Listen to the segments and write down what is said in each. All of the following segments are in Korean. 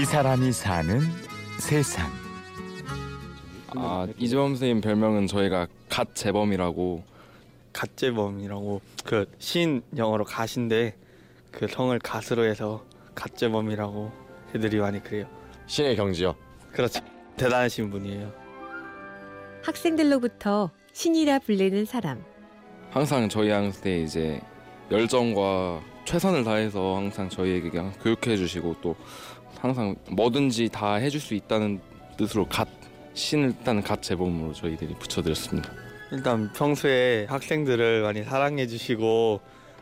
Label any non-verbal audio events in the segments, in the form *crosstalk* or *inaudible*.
이 사람이 사는 세상. 아 이재범 선생님 별명은 저희가 갓 재범이라고 갓재범이라고 그 신 영어로 갓인데 그 성을 갓으로 해서 갓재범이라고 애들이 많이 그래요. 신의 경지요. 그렇죠. 대단하신 분이에요. 학생들로부터 신이라 불리는 사람. 항상 저희 학생 때 이제 열정과 최선을 다해서 항상 저희에게 그냥 교육해 주시고 또 항상 뭐든지 다 해줄 수 있다는 뜻으로 갓 신을 일단 갓 재범으로 저희들이 붙여드렸습니다. 일단 평소에 학생들을 많이 사랑해 주시고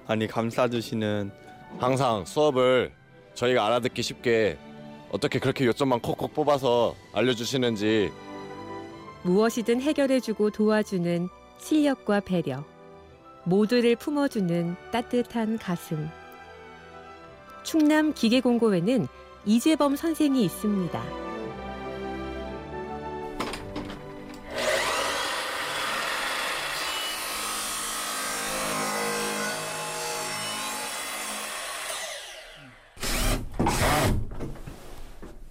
많이 감싸 주시는 항상 수업을 저희가 알아듣기 쉽게 어떻게 그렇게 요점만 콕콕 뽑아서 알려주시는지 무엇이든 해결해주고 도와주는 실력과 배려. 모두를 품어주는 따뜻한 가슴. 충남 기계공고회는 이재범 선생이 있습니다.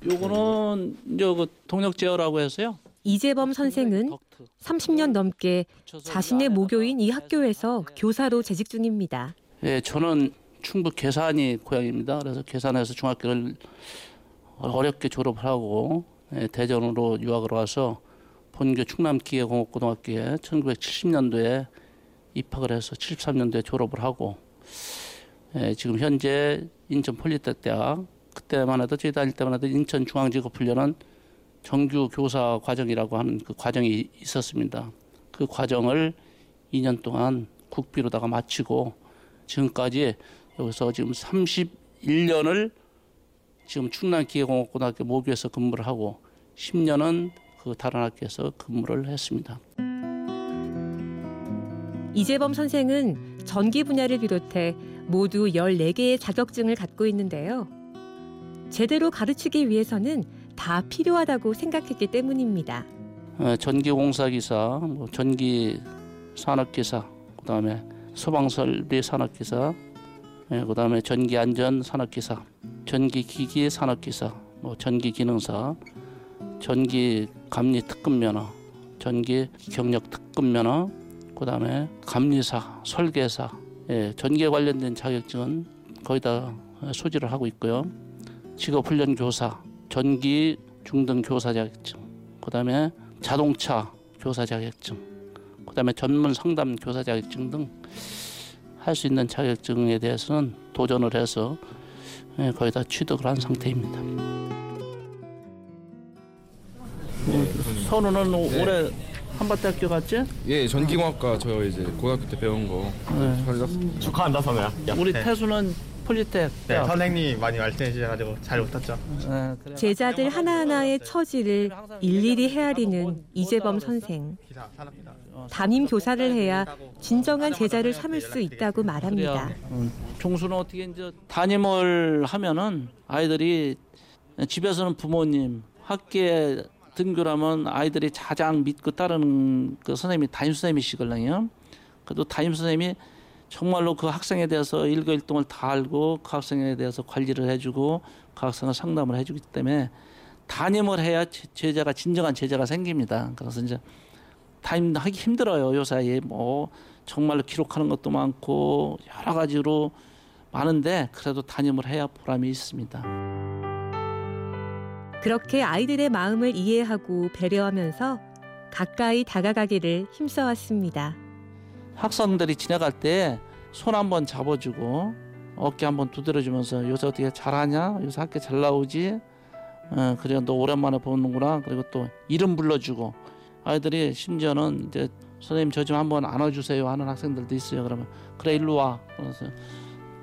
요거는 이제 그 동력 제어라고 해서요. 이재범 선생은 30년 넘게 자신의 모교인 이 학교에서 교사로 재직 중입니다. 예, 저는 충북 계산이 고향입니다. 그래서 계산에서 중학교를 어렵게 졸업을 하고 예, 대전으로 유학을 와서 본교 충남기계공업고등학교에 1970년도에 입학을 해서 73년도에 졸업을 하고 예, 지금 현재 인천 폴리텍대학 그때만 해도 저희 다닐 때만 해도 인천 중앙직업훈련은 정규 교사 과정이라고 하는 그 과정이 있었습니다. 그 과정을 2년 동안 국비로다가 마치고 지금까지 여기서 지금 31년을 지금 충남기계공업고등학교 모교에서 근무를 하고 10년은 그 다른 학교에서 근무를 했습니다. 이재범 선생은 전기 분야를 비롯해 모두 14개의 자격증을 갖고 있는데요. 제대로 가르치기 위해서는 다 필요하다고 생각했기 때문입니다. 어, 전기 공사기사, 뭐 전기 산업기사, 그다음에 소방설비 산업기사, 예, 그다음에 전기 안전 산업 기사, 전기 기기 산업 기사, 뭐 전기 기능사, 전기 감리 특급 면허, 전기 경력 특급 면허, 그다음에 감리사, 설계사, 예, 전기에 관련된 자격증은 거의 다 소지를 하고 있고요. 직업 훈련 교사, 전기 중등 교사 자격증, 그다음에 자동차 교사 자격증, 그다음에 전문 상담 교사 자격증 등 할 수 있는 자격증에 대해서는 도전을 해서 예, 거의 다 취득을 한 상태입니다. 선우는 올해 한밭대학교 갔지? 예 전기공학과 저 이제 고등학교 때 배운 거 네. 축하한다 선우야. 우리 태수는 폴리텍. 네, 선생님 많이 말씀해주셔가지고 잘 붙었죠. 네. 제자들 하나하나의 처지를 일일이 헤아리는 이재범 선생. 기사 산업기사. 담임 교사를 해야 진정한 제자를 삼을 수 있다고 말합니다. 음, 종수는 어떻게 이제 담임을 하면은 아이들이 집에서는 부모님, 학교에 등교하면 아이들이 가장 믿고 따르는 그 선생님이 담임 선생님이시거든요. 그래도 담임 선생님이 정말로 그 학생에 대해서 일거일동을 다 알고 그 학생에 대해서 관리를 해주고 그 학생을 상담을 해주기 때문에 담임을 해야 제- 제자가 진정한 제자가 생깁니다. 그래서 이제 담임하기 힘들어요. 요 사이에 뭐 정말로 기록하는 것도 많고 여러 가지로 많은데 그래도 담임을 해야 보람이 있습니다. 그렇게 아이들의 마음을 이해하고 배려하면서 가까이 다가가기를 힘써왔습니다. 학생들이 지나갈 때 손 한번 잡아주고 어깨 한번 두드려주면서 요새 어떻게 잘하냐? 요새 학교 잘 나오지? 어, 그래 너 오랜만에 보는구나. 그리고 또 이름 불러주고 아이들이 심지어는 이제 선생님 저 좀 한번 안아주세요 하는 학생들도 있어요. 그러면 그래 일로 와. 그래서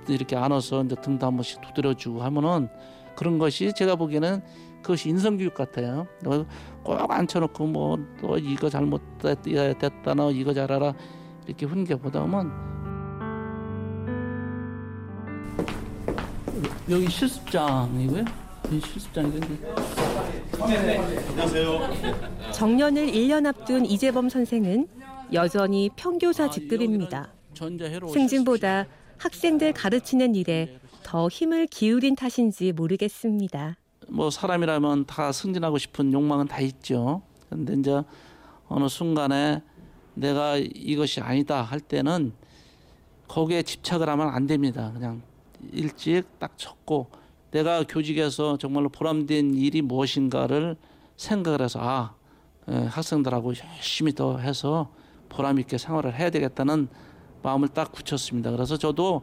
이렇게 안아서 이제 등도 한 번씩 두드려주고 하면은 그런 것이 제가 보기에는 그것이 인성교육 같아요. 너꼭 앉혀놓고 뭐 너 이거 잘못됐다 너 이거 잘하라 이렇게 훈계보다 면 여기 실습장이고요. 이 실습장인데 정년을 1년 앞둔 이재범 선생은 여전히 평교사 직급입니다. 전자회로 승진보다 학생들 가르치는 일에 더 힘을 기울인 탓인지 모르겠습니다. 뭐 사람이라면 다 승진하고 싶은 욕망은 다 있죠. 근데 이제 어느 순간에 내가 이것이 아니다 할 때는 거기에 집착을 하면 안 됩니다. 그냥 일찍 딱 적고 내가 교직에서 정말로 보람된 일이 무엇인가를 생각을 해서 아 예, 학생들하고 열심히 더 해서 보람 있게 생활을 해야 되겠다는 마음을 딱 굳혔습니다. 그래서 저도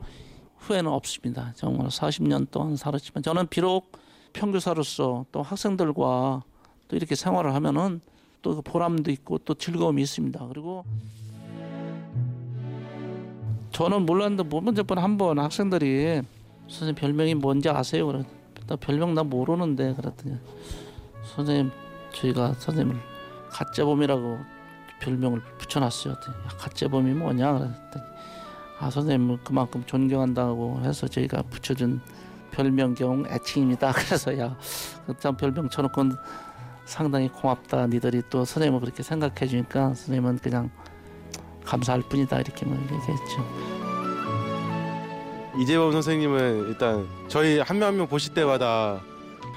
후회는 없습니다. 정말 40년 동안 살았지만 저는 비록 평교사로서 또 학생들과 또 이렇게 생활을 하면은 또그 보람도 있고 또 즐거움이 있습니다. 그리고 저는 몰랐는데 뭐 먼저 번 한번 학생들이 선생님 별명이 뭔지 아세요? 그래 나 별명 나 모르는데 그랬더니 선생님 저희가 선생님을 가짜범이라고 별명을 붙여놨어요. 야, 가짜범이 뭐냐? 그랬더니 아 선생님을 그만큼 존경한다고 해서 저희가 붙여준 *laughs* 별명 경 애칭입니다. 그래서 야그참 별명 쳐놓고 상당히 고맙다. 니들이 또 선생님을 그렇게 생각해 주니까 선생님은 그냥 감사할 뿐이다 이렇게 뭐 얘기했죠. 이재범 선생님은 일단 저희 한 명 한 명 보실 때마다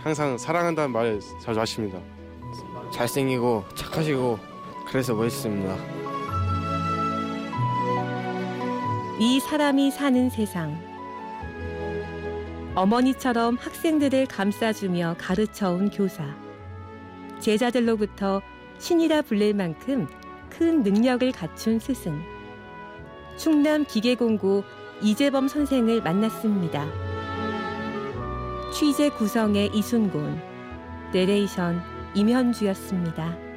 항상 사랑한다는 말을 자주 하십니다. 잘생기고 착하시고 그래서 멋있습니다. 이 사람이 사는 세상. 어머니처럼 학생들을 감싸주며 가르쳐온 교사. 제자들로부터 신이라 불릴 만큼 큰 능력을 갖춘 스승. 충남 기계공고 이재범 선생을 만났습니다. 취재 구성의 이순곤, 내레이션 임현주였습니다.